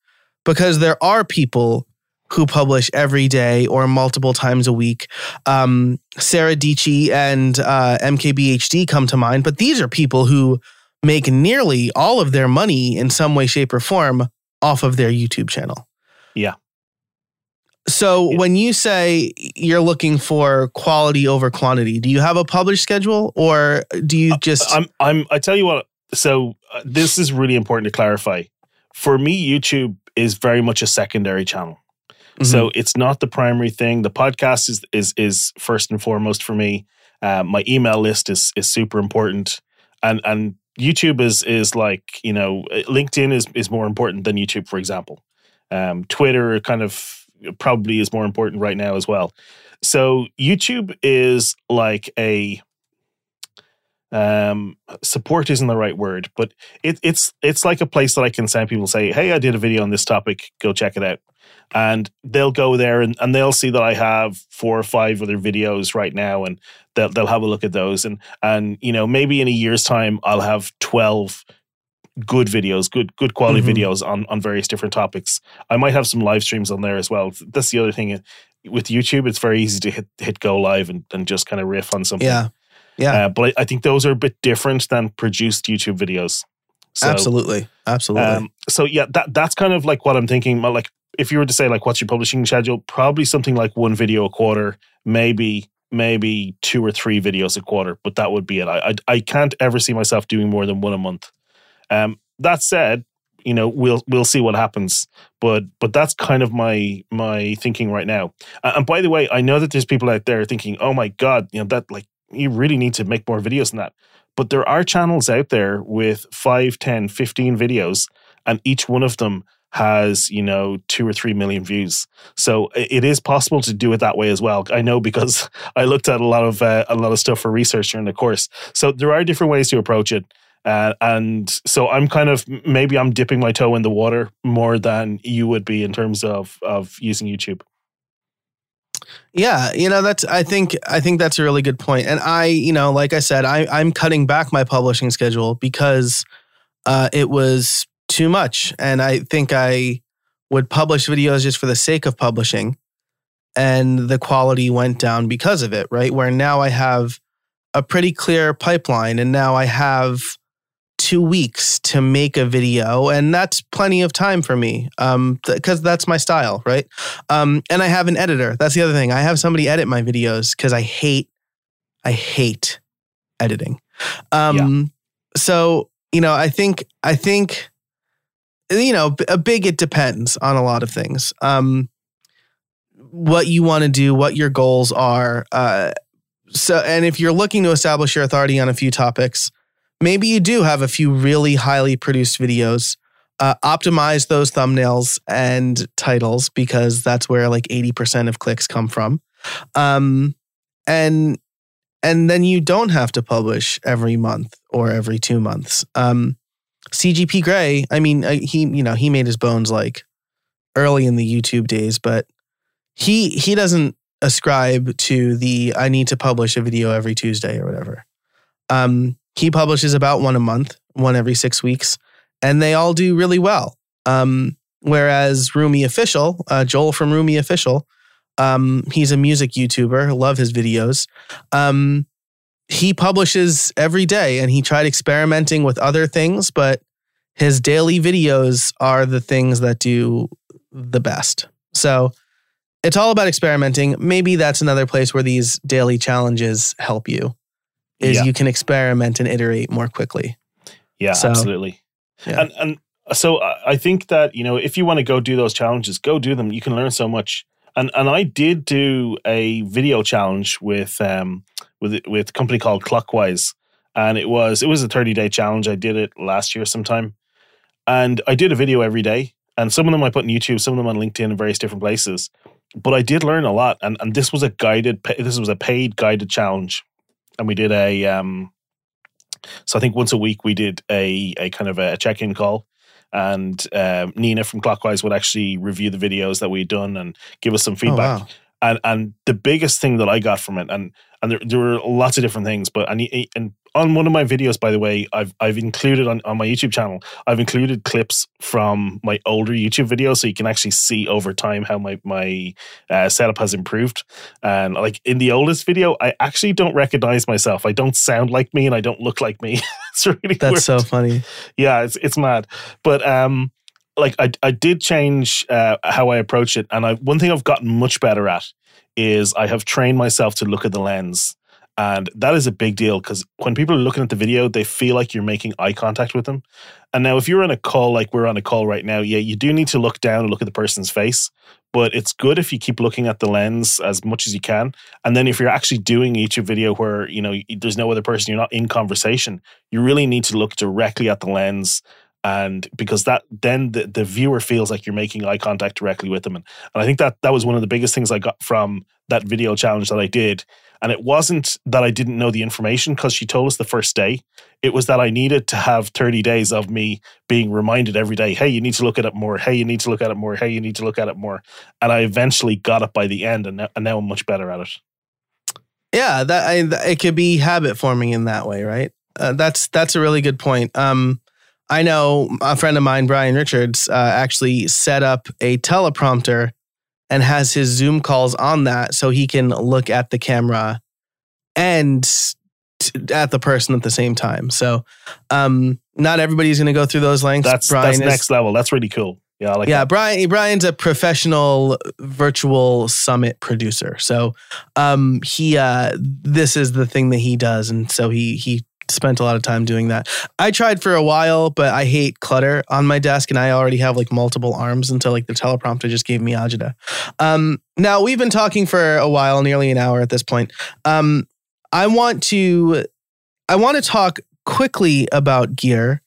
Because there are people who publish every day or multiple times a week. Um, Sarah Dietschy and uh, MKBHD come to mind, but these are people who make nearly all of their money in some way, shape, or form off of their YouTube channel. Yeah. So yeah. when you say you're looking for quality over quantity, do you have a published schedule or do you uh, just I'm I'm I tell you what so uh, this is really important to clarify. For me YouTube is very much a secondary channel. Mm-hmm. So it's not the primary thing. The podcast is is is first and foremost for me. Uh, my email list is is super important, and and YouTube is is like you know LinkedIn is is more important than YouTube, for example. Um, Twitter kind of probably is more important right now as well. So YouTube is like a um, support isn't the right word, but it, it's it's like a place that I can send people say, "Hey, I did a video on this topic. Go check it out," and they'll go there and, and they'll see that I have four or five other videos right now, and they'll they'll have a look at those, and and you know maybe in a year's time I'll have twelve good videos, good good quality mm-hmm. videos on on various different topics. I might have some live streams on there as well. That's the other thing with YouTube. It's very easy to hit hit go live and, and just kind of riff on something. Yeah, yeah. Uh, but I, I, think those are a bit different than produced YouTube videos. So, absolutely, absolutely. Um, so yeah, that that's kind of like what I'm thinking. Like if you were to say like what's your publishing schedule, probably something like one video a quarter, maybe maybe two or three videos a quarter, but that would be it. I I, I can't ever see myself doing more than one a month. Um, that said, you know we'll we'll see what happens but but that's kind of my my thinking right now. And by the way i know that there's people out there thinking oh my god you know that like you really need to make more videos than that. But there are channels out there with 5 10 15 videos and each one of them has you know two or three million views. So it is possible to do it that way as well. I know because (laughs) i looked at a lot of uh, a lot of stuff for research during the course. So there are different ways to approach it uh, and so I'm kind of maybe I'm dipping my toe in the water more than you would be in terms of of using YouTube. Yeah, you know that's I think I think that's a really good point. And I, you know, like I said, I I'm cutting back my publishing schedule because uh, it was too much, and I think I would publish videos just for the sake of publishing, and the quality went down because of it. Right, where now I have a pretty clear pipeline, and now I have two weeks to make a video, and that's plenty of time for me um, because th- that's my style, right? Um, and I have an editor. That's the other thing. I have somebody edit my videos because I hate, I hate editing. Um, yeah. So you know, I think I think you know a big it depends on a lot of things. Um, what you want to do, what your goals are. Uh, so, and if you're looking to establish your authority on a few topics, maybe you do have a few really highly produced videos. Uh, optimize those thumbnails and titles because that's where like 80% of clicks come from. Um, and and then you don't have to publish every month or every two months. Um, CGP Grey, I mean, uh, he you know he made his bones like early in the YouTube days, but he he doesn't ascribe to the I need to publish a video every Tuesday or whatever. Um, he publishes about one a month, one every six weeks, and they all do really well. Um, whereas Rumi Official, uh, Joel from Rumi Official, um, he's a music YouTuber. Love his videos. Um, he publishes every day, and he tried experimenting with other things, but his daily videos are the things that do the best. So it's all about experimenting. Maybe that's another place where these daily challenges help you is yeah. you can experiment and iterate more quickly. Yeah, so, absolutely. Yeah. And and so I think that you know if you want to go do those challenges, go do them. You can learn so much. And and I did do a video challenge with um with with a company called Clockwise, and it was it was a thirty day challenge. I did it last year sometime, and I did a video every day. And some of them I put on YouTube, some of them on LinkedIn in various different places. But I did learn a lot, and and this was a guided. This was a paid guided challenge and we did a um, so I think once a week we did a a kind of a check in call, and um, Nina from Clockwise would actually review the videos that we'd done and give us some feedback. Oh, wow. And and the biggest thing that I got from it, and and there, there were lots of different things, but and and on one of my videos, by the way, I've I've included on, on my YouTube channel, I've included clips from my older YouTube videos, so you can actually see over time how my my uh, setup has improved. And like in the oldest video, I actually don't recognize myself. I don't sound like me, and I don't look like me. (laughs) it's really that's weird. so funny. Yeah, it's it's mad. But um, like I I did change uh, how I approach it, and I one thing I've gotten much better at is I have trained myself to look at the lens and that is a big deal because when people are looking at the video, they feel like you're making eye contact with them. And now, if you're on a call like we're on a call right now, yeah, you do need to look down and look at the person's face. But it's good if you keep looking at the lens as much as you can. And then if you're actually doing YouTube video where, you know, there's no other person, you're not in conversation, you really need to look directly at the lens and because that then the, the viewer feels like you're making eye contact directly with them and, and i think that that was one of the biggest things i got from that video challenge that i did and it wasn't that I didn't know the information because she told us the first day. It was that I needed to have 30 days of me being reminded every day, hey, you need to look at it more. Hey, you need to look at it more. Hey, you need to look at it more. And I eventually got it by the end, and now, and now I'm much better at it. Yeah, that I, it could be habit forming in that way, right? Uh, that's that's a really good point. Um, I know a friend of mine, Brian Richards, uh, actually set up a teleprompter and has his Zoom calls on that so he can look at the camera and t- at the person at the same time. So, um, not everybody's going to go through those lengths. That's Brian that's is- next level. That's really cool. Yeah, I like yeah, that. Brian. Brian's a professional virtual summit producer. So, um, he uh, this is the thing that he does, and so he he spent a lot of time doing that. I tried for a while, but I hate clutter on my desk, and I already have like multiple arms until like the teleprompter just gave me agita. Um, now we've been talking for a while, nearly an hour at this point. Um, I want to I want to talk quickly about gear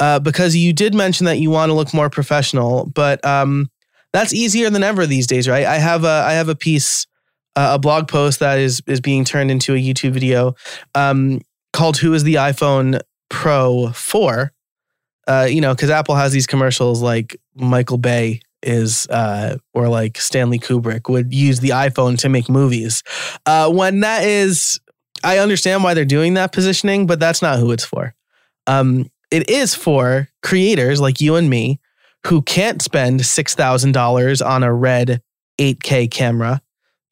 uh, because you did mention that you want to look more professional, but um, that's easier than ever these days, right? I have a I have a piece, uh, a blog post that is is being turned into a YouTube video um, called "Who is the iPhone Pro for?" Uh, you know, because Apple has these commercials like Michael Bay is uh, or like Stanley Kubrick would use the iPhone to make movies. Uh, when that is, I understand why they're doing that positioning, but that's not who it's for. Um, it is for creators like you and me who can't spend $6,000 on a red 8K camera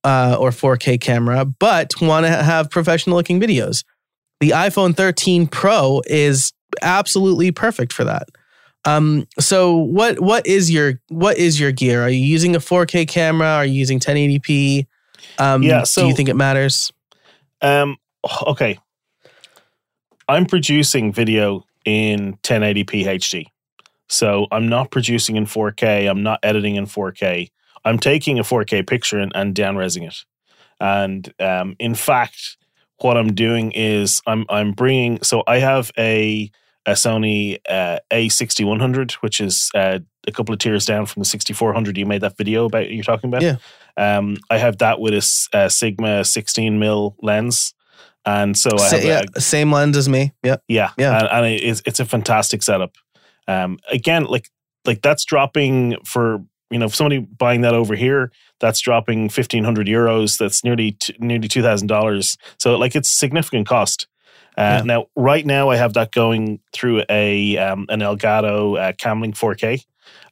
uh, or 4K camera, but want to have professional looking videos. The iPhone 13 Pro is absolutely perfect for that. Um, so what what is your what is your gear? Are you using a 4K camera? Are you using 1080p? Um, Yeah, do so- you think it matters? Um, okay. I'm producing video in 1080p HD. So I'm not producing in 4K. I'm not editing in 4K. I'm taking a 4K picture and, and downresing it. And um, in fact, what I'm doing is I'm I'm bringing. So I have a a Sony uh, A6100, which is uh, a couple of tiers down from the 6400 you made that video about. You're talking about. Yeah. Um, I have that with a Sigma 16 mil lens, and so I have a- yeah, same lens as me. Yep. yeah, Yeah. and, and it's it's a fantastic setup. Um, again, like like that's dropping for you know if somebody buying that over here. That's dropping fifteen hundred euros. That's nearly t- nearly two thousand dollars. So like it's significant cost. Uh, Yeah. Now, right now, I have that going through a um, an Elgato uh, Camlink 4K.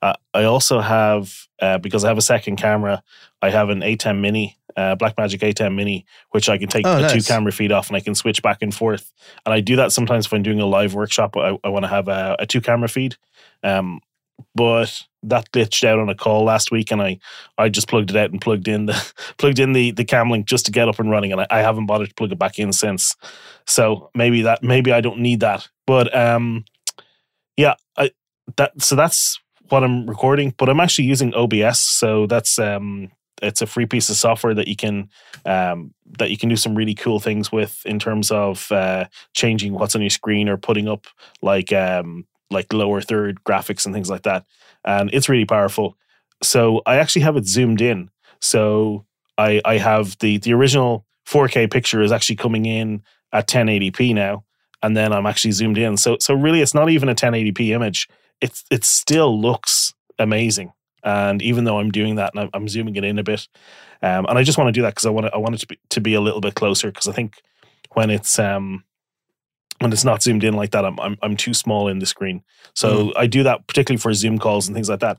Uh, I also have uh, because I have a second camera. I have an ATEM Mini, uh, Blackmagic ATEM Mini, which I can take Oh, the two camera feed off and I can switch back and forth. And I do that sometimes when I'm doing a live workshop. I, I want to have a, a two camera feed. Um, but that glitched out on a call last week, and I I just plugged it out and plugged in the (laughs) plugged in the the Camlink just to get up and running, and I, I haven't bothered to plug it back in since. So maybe that maybe I don't need that, but um, yeah, I that so that's what I'm recording, but I'm actually using OBS, so that's um it's a free piece of software that you can um, that you can do some really cool things with in terms of uh, changing what's on your screen or putting up like um, like lower third graphics and things like that, and it's really powerful. So I actually have it zoomed in. So I I have the the original 4K picture is actually coming in at 1080p now, and then I'm actually zoomed in. So so really, it's not even a 1080p image. It's it still looks amazing. And even though I'm doing that and I'm, zooming it in a bit, um, and I just want to do that because I want I want it to be to be a little bit closer because I think when it's um when it's not zoomed in like that, I'm I'm, I'm too small in the screen. So I do that particularly for Zoom calls and things like that.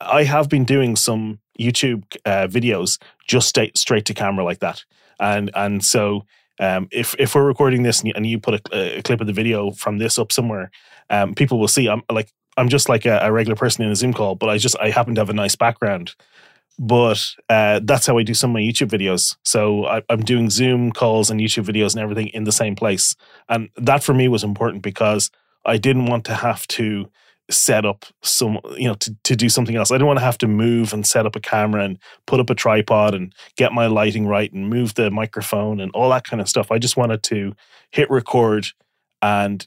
I have been doing some YouTube uh, videos just straight straight to camera like that, and and so um, if if we're recording this and you, and you put a, a clip of the video from this up somewhere, um, people will see. I'm like I'm just like a, a regular person in a Zoom call, but I just I happen to have a nice background. But uh, that's how I do some of my YouTube videos. So I, I'm doing Zoom calls and YouTube videos and everything in the same place, and that for me was important because I didn't want to have to set up some you know to, to do something else. I didn't want to have to move and set up a camera and put up a tripod and get my lighting right and move the microphone and all that kind of stuff. I just wanted to hit record and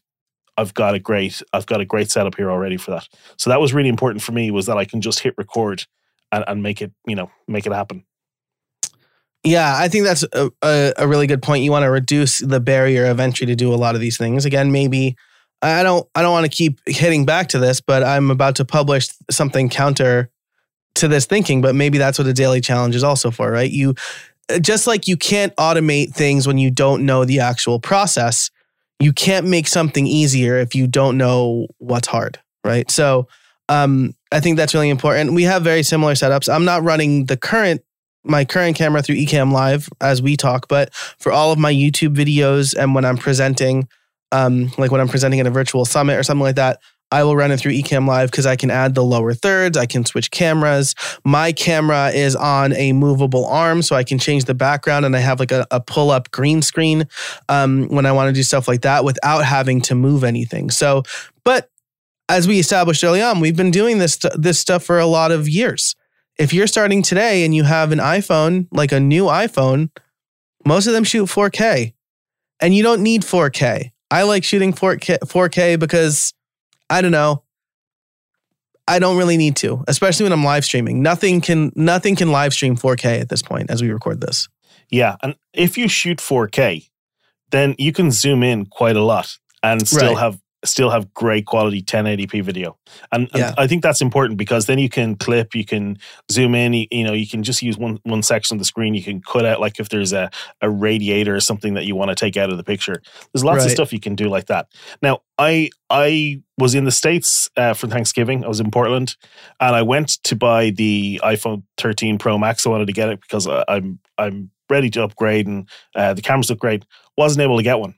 i've got a great i've got a great setup here already for that. So that was really important for me was that i can just hit record and, and make it you know make it happen Yeah, I think that's a, a, a really good point. You want to reduce the barrier of entry to do a lot of these things. Again, maybe I don't I don't want to keep hitting back to this, but I'm about to publish something counter to this thinking, but maybe that's what a daily challenge is also for, right? You just like you can't automate things when you don't know the actual process, you can't make something easier if you don't know what's hard, right? So um, I think that's really important. We have very similar setups. I'm not running the current my current camera through Ecamm Live as we talk, but for all of my YouTube videos and when I'm presenting, um, like when I'm presenting at a virtual summit or something like that, I will run it through Ecamm Live because I can add the lower thirds. I can switch cameras. My camera is on a movable arm, so I can change the background and I have like a, a pull up green screen um, when I want to do stuff like that without having to move anything. So, but as we established early on, we've been doing this this stuff for a lot of years. If you're starting today and you have an iPhone, like a new iPhone, most of them shoot 4K, and you don't need 4K. I like shooting 4K, 4K because I don't know. I don't really need to, especially when I'm live streaming. Nothing can nothing can live stream 4K at this point as we record this. Yeah, and if you shoot 4K, then you can zoom in quite a lot and still Right. have still have great quality 1080p video. And, and I think that's important because then you can clip, you can zoom in, you, you know, you can just use one one section of the screen. You can cut out like if there's a, a radiator or something that you want to take out of the picture. There's lots of stuff you can do like that. Now, I I was in the States uh, for Thanksgiving. I was in Portland and I went to buy the iPhone 13 Pro Max. I wanted to get it because I, I'm I'm ready to upgrade and uh, the cameras look great. Wasn't able to get one,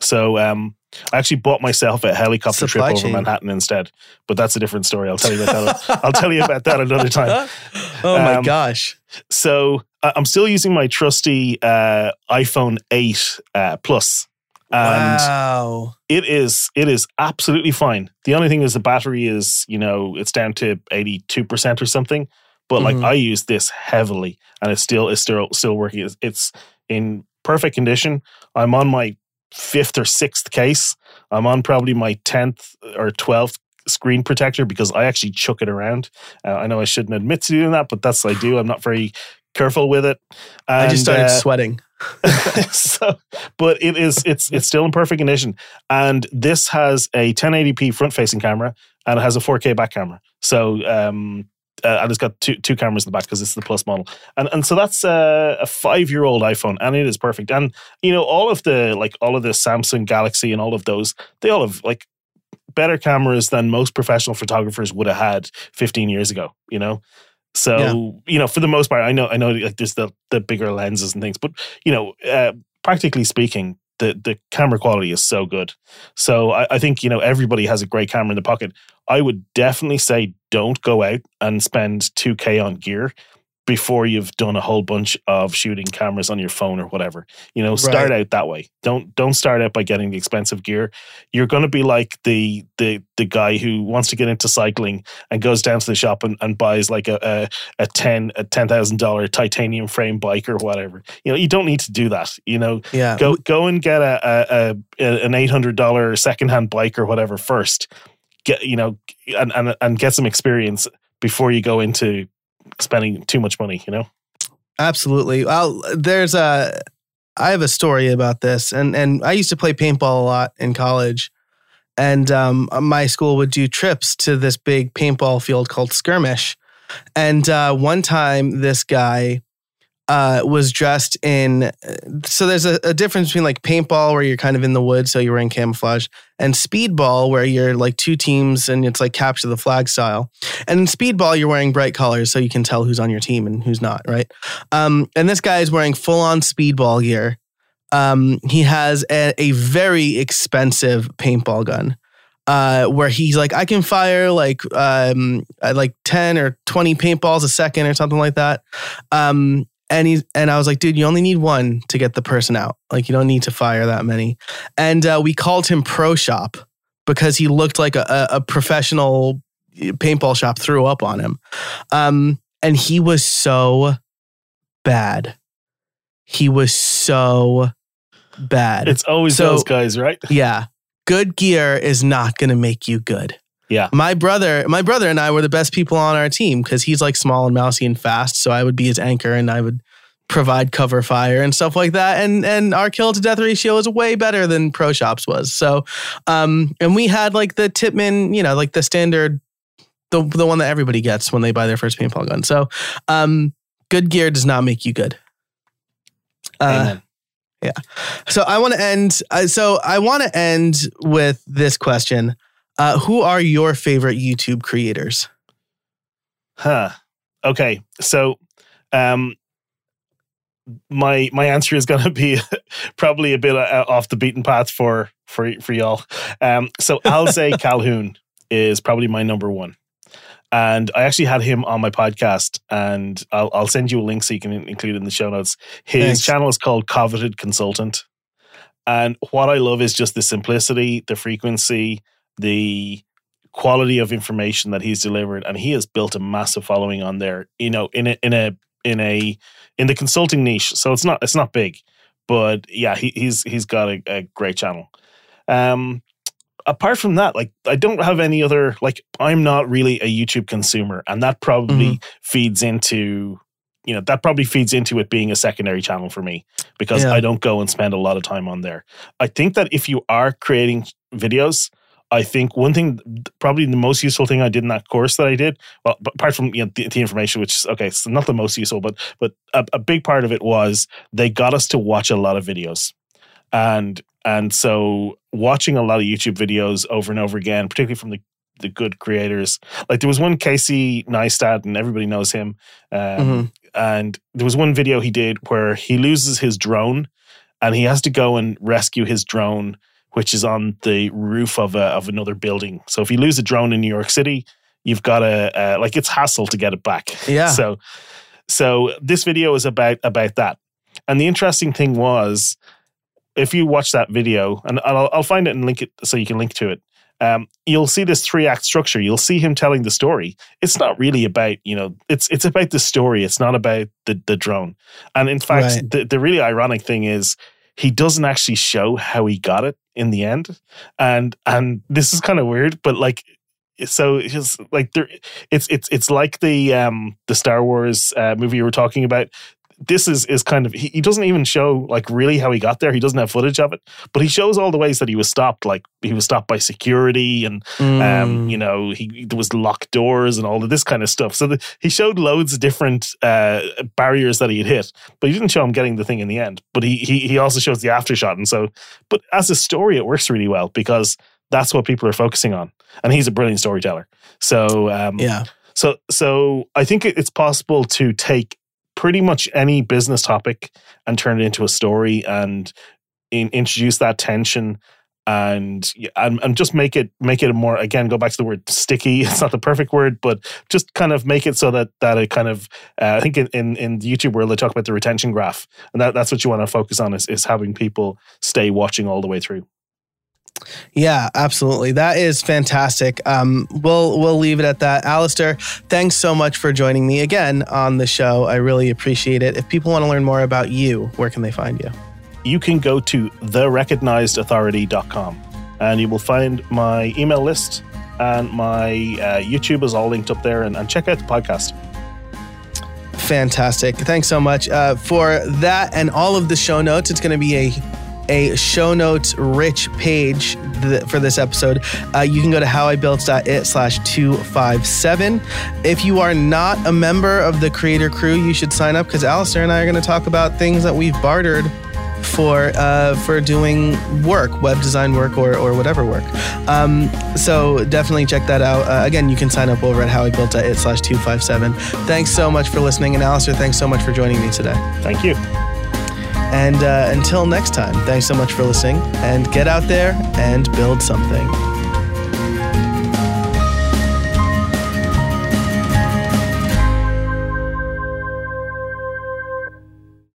so um, I actually bought myself a helicopter Supply trip over chain. Manhattan instead. But that's a different story. I'll tell you about that. I'll tell you about that another time. (laughs) oh my Um, gosh. So I- I'm still using my trusty uh, iPhone 8 uh, Plus, and wow. it is it is absolutely fine. The only thing is the battery is you know it's down to eighty two percent or something. But like Mhm. I use this heavily, and it's still it's still still working. It's, it's in perfect condition. I'm on my fifth or sixth case. I'm on probably my tenth or twelfth screen protector because I actually chuck it around. Uh, I know I shouldn't admit to doing that, but that's what I do. I'm not very careful with it. I just started uh, sweating. (laughs) (laughs) so but it is it's it's still in perfect condition and this has a 1080p front facing camera and it has a 4k back camera so um uh, and it's got two two cameras in the back because it's the plus model. And and so that's uh, a five year old iphone and it is perfect. And you know all of the like all of the samsung galaxy and all of those they all have like better cameras than most professional photographers would have had 15 years ago you know? So Yeah. you know for the most part i know i know like there's the the bigger lenses and things but you know uh, practically speaking the the camera quality is so good. So I, I think you know everybody has a great camera in the pocket. I would definitely say don't go out and spend 2k on gear before you've done a whole bunch of shooting cameras on your phone or whatever you know start out that way don't don't start out by getting the expensive gear you're going to be like the the the guy who wants to get into cycling and goes down to the shop and, and buys like a, a a ten a ten thousand dollar titanium frame bike or whatever. You know, you don't need to do that. You know, Yeah. go go and get a, a, a an eight hundred dollar secondhand bike or whatever first. Get you know, and, and and get some experience before you go into spending too much money. You know. Absolutely. Well, there's a I have a story about this and and I used to play paintball a lot in college. And um, my school would do trips to this big paintball field called Skirmish. And uh, one time, this guy uh, was dressed in. So there's a, a difference between like paintball, where you're kind of in the woods, so you're wearing camouflage, and speedball, where you're like two teams and it's like capture the flag style. And in speedball, you're wearing bright colors, so you can tell who's on your team and who's not, right? Um, and this guy is wearing full on speedball gear. Um, he has a, a very expensive paintball gun. Uh, where he's like, I can fire like um uh, like ten or twenty paintballs a second or something like that. Um, and he's and I was like, dude, you only need one to get the person out. Like, you don't need to fire that many. And uh, we called him Pro Shop because he looked like a, a, a professional paintball shop threw up on him. Um, and he was so bad. He was so bad. It's always So- those guys, right? yeah. Good gear is not going to make you good. Yeah. My brother, my brother and I were the best people on our team because he's like small and mousy and fast. So I would be his anchor and I would provide cover fire and stuff like that. And and our kill to death ratio was way better than Pro Shops was. So um and we had like the Tippmann, you know, like the standard the the one that everybody gets when they buy their first paintball gun. So um good gear does not make you good. Uh, Amen. so I want to end. Uh, so I want to end with this question: uh, Who are your favorite YouTube creators? Huh. Okay. So, um, my my answer is going to be (laughs) probably a bit uh, off the beaten path for for for y'all. Um, so (laughs) Alze Calhoun is probably my number one. And I actually had him on my podcast, and I'll, I'll send you a link so you can include it in the show notes. His Thanks. channel is called Coveted Consultant. And what I love is just the simplicity, the frequency, the quality of information that he's delivered. And he has built a massive following on there, you know, in a, in a, in a, in the consulting niche. So it's not, it's not big, but yeah, he, he's, he's got a, a great channel. Um, apart from that, like I don't have any other like I'm not really a YouTube consumer, and that probably mm-hmm. feeds into you know that probably feeds into it being a secondary channel for me because yeah. I don't go and spend a lot of time on there. I think that if you are creating videos, I think one thing, probably the most useful thing I did in that course that I did, well, apart from you know, the, the, information, which is okay, it's not the most useful, but but a, a big part of it was they got us to watch a lot of videos, and and so watching a lot of YouTube videos over and over again, particularly from the the good creators. Like there was one Casey Neistat, and everybody knows him. Um, mm-hmm. And there was one video he did where he loses his drone, and he has to go and rescue his drone, which is on the roof of a, of another building. So if you lose a drone in New York City, you've got a uh, like it's hassle to get it back. Yeah. So so this video is about about that. And the interesting thing was if you watch that video, and I'll, I'll find it and link it so you can link to it. Um, you'll see this three act structure. You'll see him telling the story. It's not really about you know. It's it's about the story. It's not about the the drone. And in fact, right. the the really ironic thing is he doesn't actually show how he got it in the end. And and this is kind of weird, but like so it's like there it's it's it's like the um the Star Wars uh, movie you were talking about this is is kind of he, he, doesn't even show like really how he got there. He doesn't have footage of it, but he shows all the ways that he was stopped. Like he was stopped by security, and um, mm. um, you know he there was locked doors and all of this kind of stuff. So the, he showed loads of different uh, barriers that he had hit, but he didn't show him getting the thing in the end. But he he he also shows the after shot, and so but as a story, it works really well because that's what people are focusing on, and he's a brilliant storyteller. So um, yeah. So, so I think it's possible to take pretty much any business topic and turn it into a story and in, introduce that tension and, and and just make it make it more again go back to the word sticky. (laughs) It's not the perfect word but just kind of make it so that that it kind of uh, i think in, in in the youtube world they talk about the retention graph and that, that's what you want to focus on is, is having people stay watching all the way through yeah, absolutely. That is fantastic. Um, we'll we'll leave it at that. Alastair, thanks so much for joining me again on the show. I really appreciate it. If people want to learn more about you, where can they find you? You can go to therecognizedauthority.com and you will find my email list and my uh, YouTube is all linked up there and, and check out the podcast. Fantastic. Thanks so much. Uh, for that and all of the show notes, it's going to be a a show notes rich page th- for this episode, uh, you can go to howibuilt.it slash 257. If you are not a member of the creator crew, you should sign up because Alastair and I are going to talk about things that we've bartered for uh, for doing work, web design work, or, or whatever work. Um, so definitely check that out. Uh, again, you can sign up over at howibuilt.it slash 257. Thanks so much for listening. And Alastair, thanks so much for joining me today. Thank you. And uh, until next time, thanks so much for listening and get out there and build something.